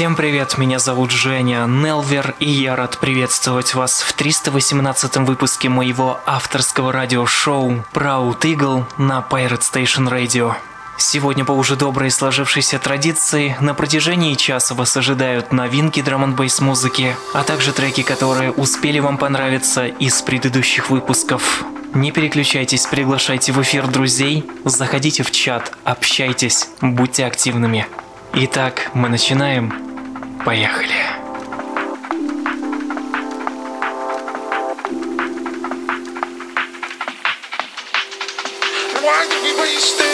Всем привет, меня зовут Женя Нелвер, и я рад приветствовать вас в 318 выпуске моего авторского радиошоу Proud Eagle на Pirate Station Radio. Сегодня по уже доброй сложившейся традиции на протяжении часа вас ожидают новинки драм н музыки, а также треки, которые успели вам понравиться из предыдущих выпусков. Не переключайтесь, приглашайте в эфир друзей, заходите в чат, общайтесь, будьте активными. Итак, мы начинаем. Поехали. Why did we waste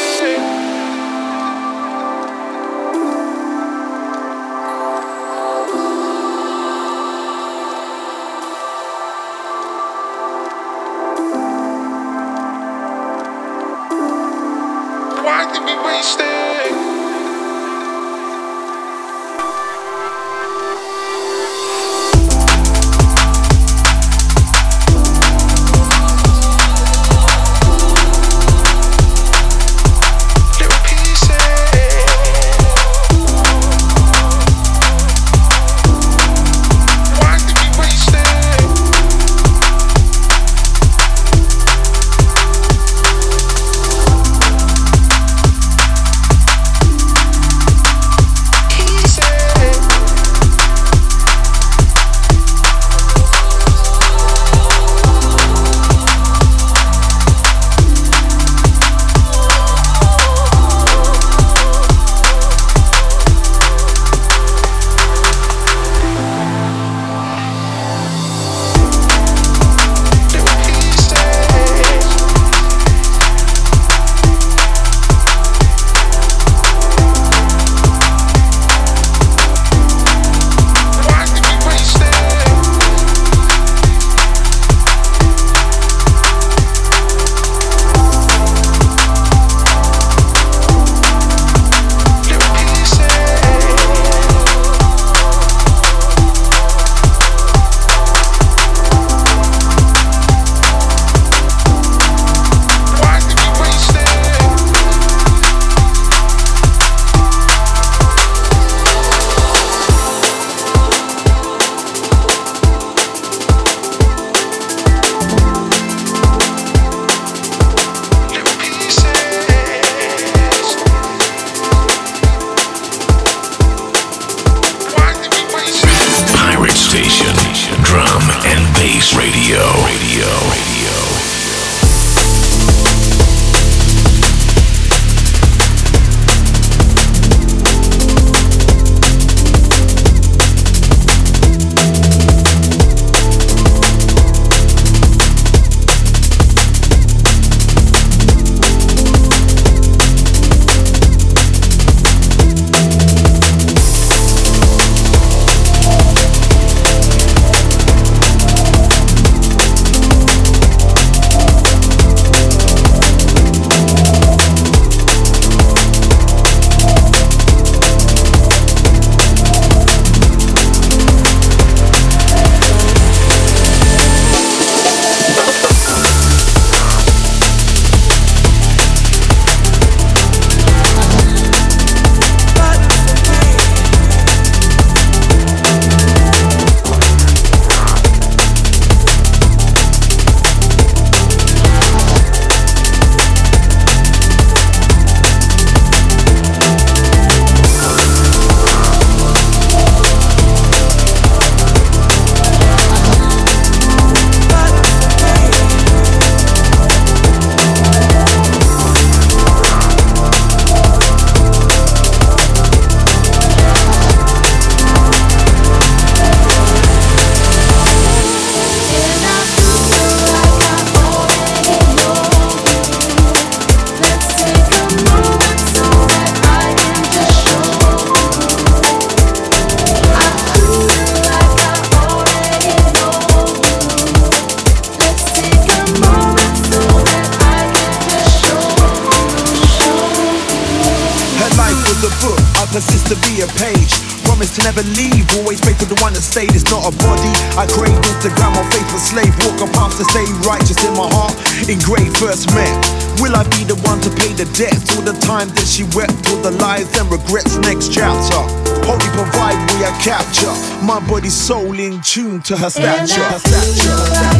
time that she wept, all the lies and regrets. Next chapter. Holy provide we I capture. My body, soul in tune to her stature. Her stature.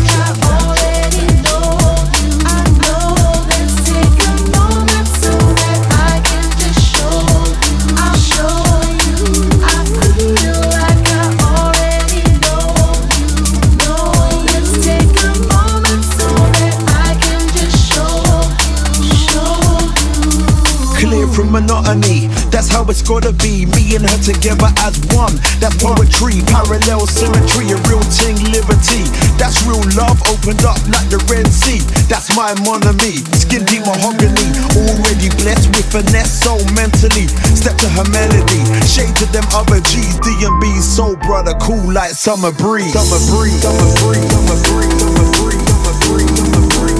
Clear from monotony, that's how it's gotta be. Me and her together as one. That's poetry, parallel symmetry, a real ting liberty. That's real love opened up like the Red Sea. That's my monami, skin deep mahogany. Already blessed with finesse, so mentally. Step to her melody, shade to them other G's. D and B, soul brother, cool like summer breeze. Summer breeze, summer breeze, summer breeze, summer breeze, summer breeze, summer breeze.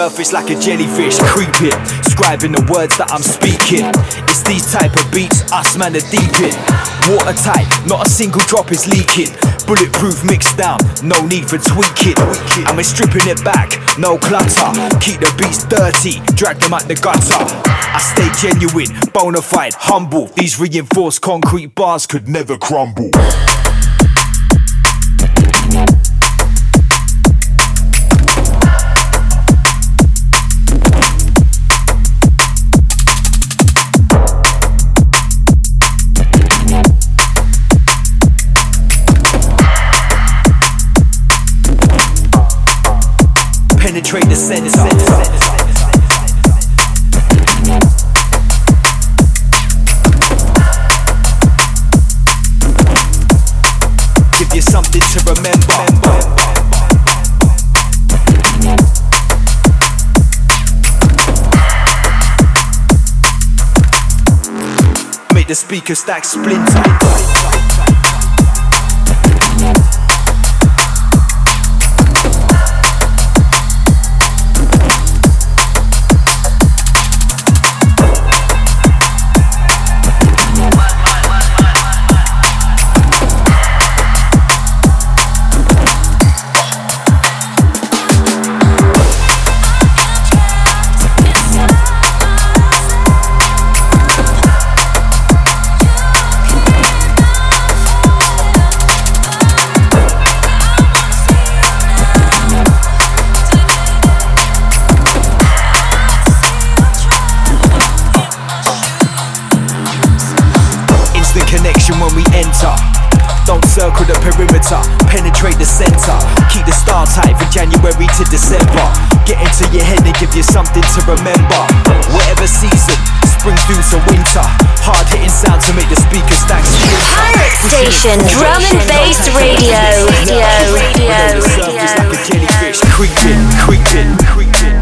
Surface like a jellyfish creeping, scribing the words that I'm speaking. It's these type of beats, us man are deep in. Watertight, not a single drop is leaking. Bulletproof mixed down, no need for tweaking. And we're stripping it back, no clutter. Keep the beats dirty, drag them out the gutter. I stay genuine, bona fide, humble. These reinforced concrete bars could never crumble. Penetrate the center. Give you something to remember. Make the speaker stack splinter. Perimeter, penetrate the center. Keep the star tight from January to December. Get into your head and give you something to remember. Whatever season, spring through to winter. Hard hitting sound to make the speakers. Pirate Station Drum and Bass Radio. Radio. Radio. Below the surface like a jellyfish, creeping, creeping, creeping, creeping.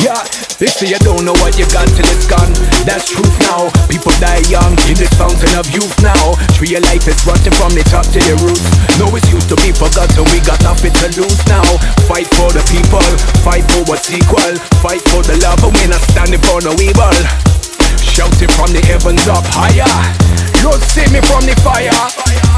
Yeah, they say you don't know what you got till it's gone. That's truth now. People die young in this fountain of youth now. Real life is rotten from the top to the roots. No it's used to be forgotten. We got nothing to lose now. Fight for the people. Fight for what's equal. Fight for the love, and we're not standing for no evil. Shouting from the heavens up higher. Lord, save me from the fire. fire.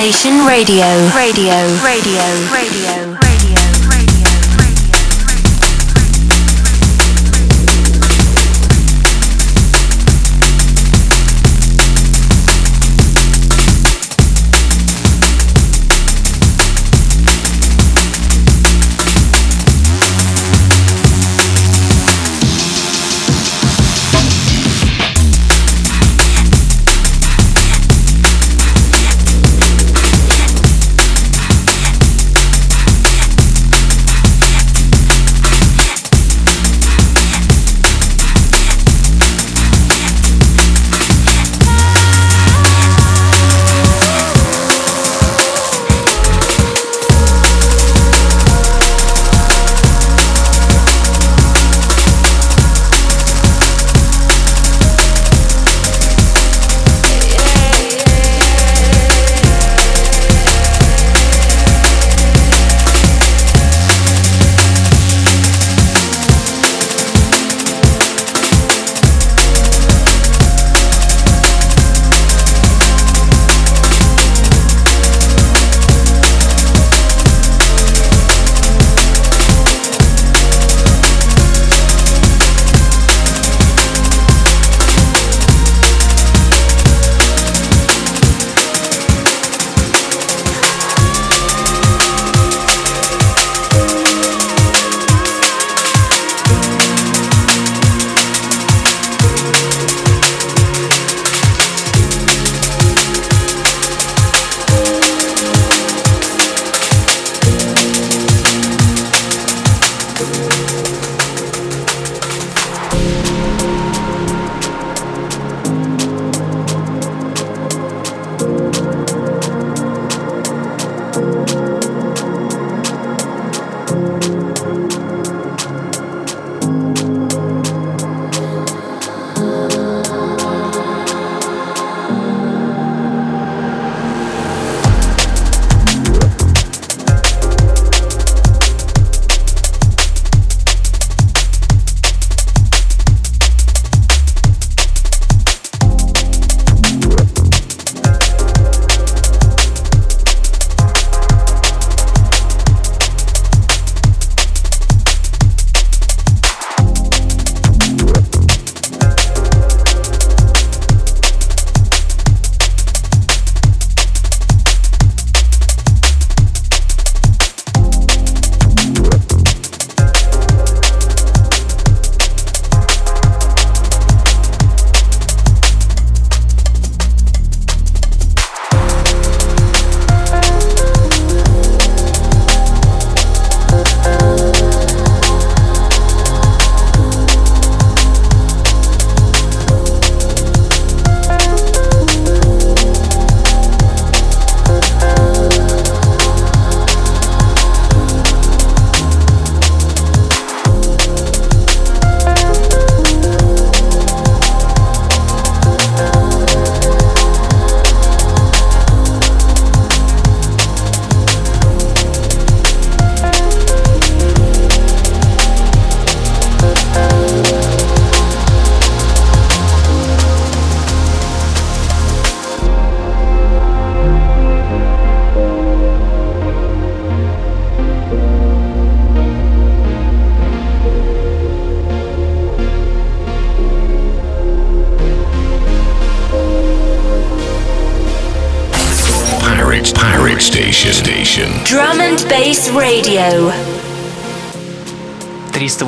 Radio. Radio. Radio. Radio. Radio.